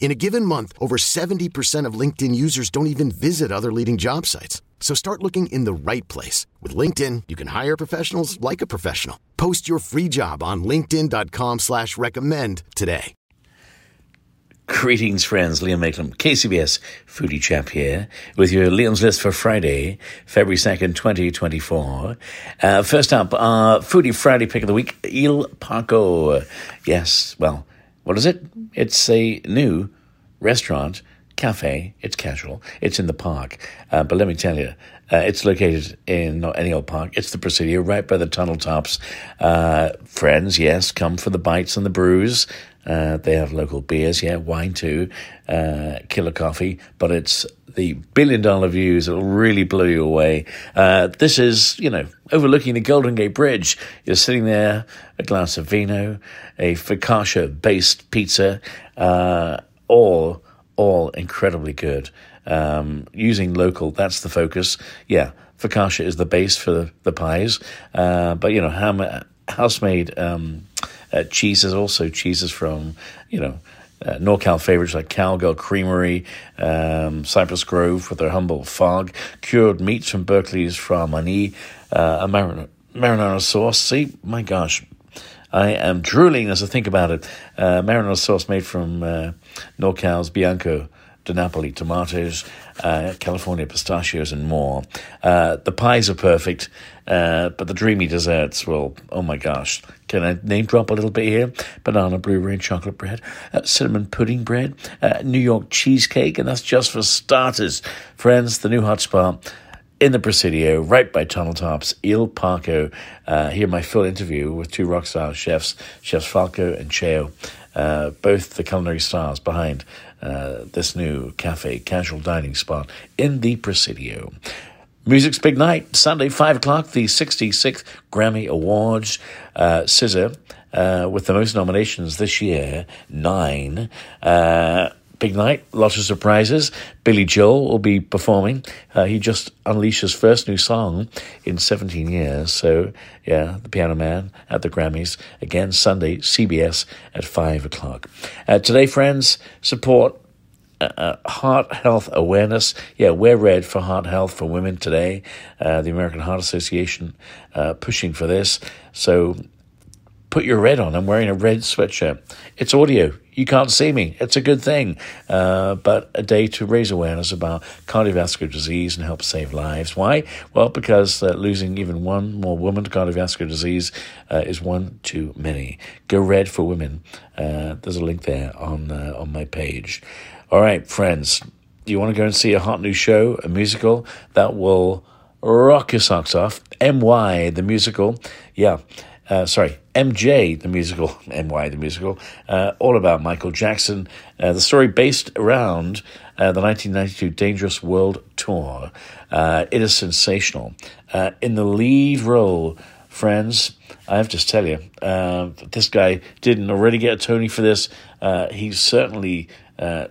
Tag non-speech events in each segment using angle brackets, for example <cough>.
In a given month, over 70% of LinkedIn users don't even visit other leading job sites. So start looking in the right place. With LinkedIn, you can hire professionals like a professional. Post your free job on linkedin.com slash recommend today. Greetings, friends. Liam Mayclem, KCBS Foodie Chap here with your Liam's List for Friday, February 2nd, 2024. Uh, first up, our Foodie Friday pick of the week, Il Parco. Yes, well, what is it? It's a new restaurant, cafe. It's casual. It's in the park. Uh, but let me tell you, uh, it's located in not any old park. It's the Presidio, right by the tunnel tops. Uh, friends, yes, come for the bites and the brews. Uh, they have local beers, yeah, wine too, uh, killer coffee, but it's the billion dollar views that'll really blow you away. Uh, this is, you know, overlooking the Golden Gate Bridge. You're sitting there, a glass of vino, a focaccia based pizza, all, all incredibly good. Um, using local, that's the focus. Yeah, focaccia is the base for the, pies, uh, but, you know, ham, house made. Um, uh, cheeses, also cheeses from, you know, uh, NorCal favorites like Cowgirl Creamery, um, Cypress Grove with their Humboldt Fog, cured meats from Berkeley's Fra' Mani, uh, a marinara sauce. See, my gosh, I am drooling as I think about it. Uh, marinara sauce made from uh, NorCal's Bianco DiNapoli tomatoes, uh, California pistachios, and more. Uh, the pies are perfect, uh, but the dreamy desserts, well, oh my gosh. Can I name drop a little bit here? Banana blueberry and chocolate bread, uh, cinnamon pudding bread, uh, New York cheesecake, and that's just for starters. Friends, the new hotspot in the Presidio, right by Tunnel Tops, Il Parco. Uh, here, my full interview with two rock chefs, Chefs Falco and Cheo, uh, both the culinary stars behind uh, this new cafe, casual dining spot in the Presidio. Music's Big Night, Sunday, 5 o'clock, the 66th Grammy Awards. Uh, SZA, uh, with the most nominations this year, nine. Uh, big night, lots of surprises. Billy Joel will be performing. Uh, he just unleashed his first new song in 17 years. So, yeah, the Piano Man at the Grammys. Again, Sunday, CBS at 5 o'clock. Uh, today, friends, support uh, uh, heart health awareness. Yeah, wear red for heart health for women today. Uh, the American Heart Association uh, pushing for this. So put your red on. I'm wearing a red sweatshirt. It's audio. You can't see me. It's a good thing. Uh, but a day to raise awareness about cardiovascular disease and help save lives. Why? Well, because uh, losing even one more woman to cardiovascular disease uh, is one too many. Go red for women. Uh, there's a link there on uh, on my page. All right, friends. You want to go and see a hot new show, a musical that will rock your socks off? MY, the musical. Yeah. Uh, sorry, MJ the musical, <laughs> MY the musical, uh, all about Michael Jackson. Uh, the story based around uh, the 1992 Dangerous World Tour. Uh, it is sensational. Uh, in the lead role, friends, I have to tell you, this guy didn't already get a Tony for this. he certainly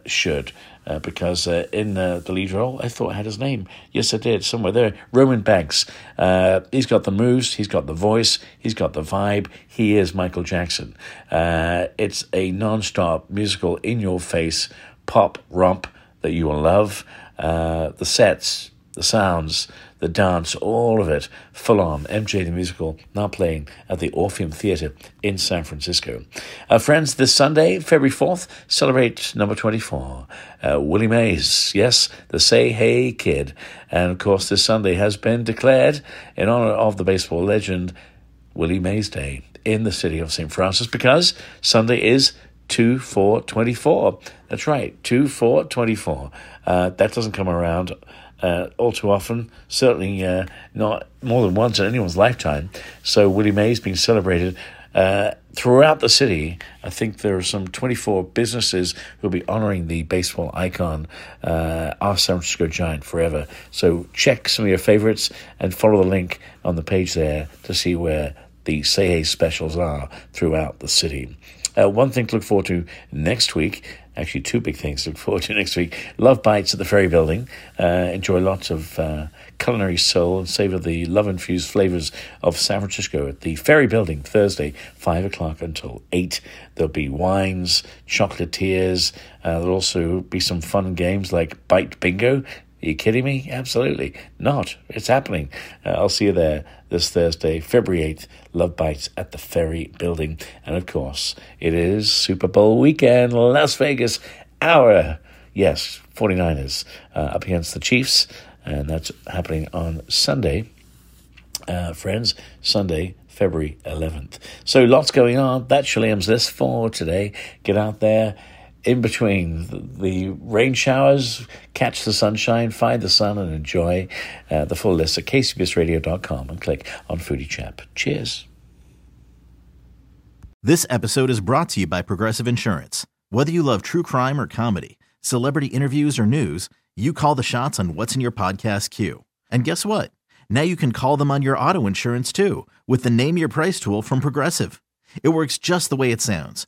should uh, because uh, in uh, the lead role, I thought I had his name. Yes, I did, somewhere there. Roman Banks. Uh, he's got the moves, he's got the voice, he's got the vibe. He is Michael Jackson. Uh, it's a non stop musical, in your face pop romp that you will love. Uh, the sets, the sounds, the dance, all of it, full on. MJ the Musical now playing at the Orpheum Theatre in San Francisco. Uh, friends, this Sunday, February 4th, celebrate number 24, uh, Willie Mays. Yes, the Say Hey Kid. And of course, this Sunday has been declared in honor of the baseball legend Willie Mays Day. in the city of St. Francis because Sunday is 2 4 24. That's right, 2 4 24. Uh, that doesn't come around uh, all too often, certainly uh, not more than once in anyone's lifetime. So Willie Mays being celebrated uh, throughout the city. I think there are some 24 businesses who'll be honoring the baseball icon, uh, our San Francisco Giant, forever. So check some of your favorites and follow the link on the page there to see where the Say specials are throughout the city. Uh, one thing to look forward to next week actually two big things to look forward to <laughs> next week. Love Bites at the Ferry Building. Uh, enjoy lots of uh, culinary soul and savor the love-infused flavors of San Francisco at the Ferry Building Thursday, 5 o'clock until 8. There'll be wines, chocolatiers. Uh, there'll also be some fun games like Bite Bingo are you kidding me? Absolutely not. It's happening. Uh, I'll see you there this Thursday, February 8th, Love Bites at the Ferry Building. And of course, it is Super Bowl weekend, Las Vegas, our, yes, 49ers uh, up against the Chiefs. And that's happening on Sunday, uh, friends, Sunday, February 11th. So lots going on. That's Liam's list for today. Get out there in between the, rain showers, catch the sunshine, find the sun, and enjoy uh, the full list at kcbsradio.com and click on Foodie Chap. Cheers. This episode is brought to you by Progressive Insurance. Whether you love true crime or comedy, celebrity interviews or news, you call the shots on what's in your podcast queue. And guess what? Now you can call them on your auto insurance too with the Name Your Price tool from Progressive. It works just the way it sounds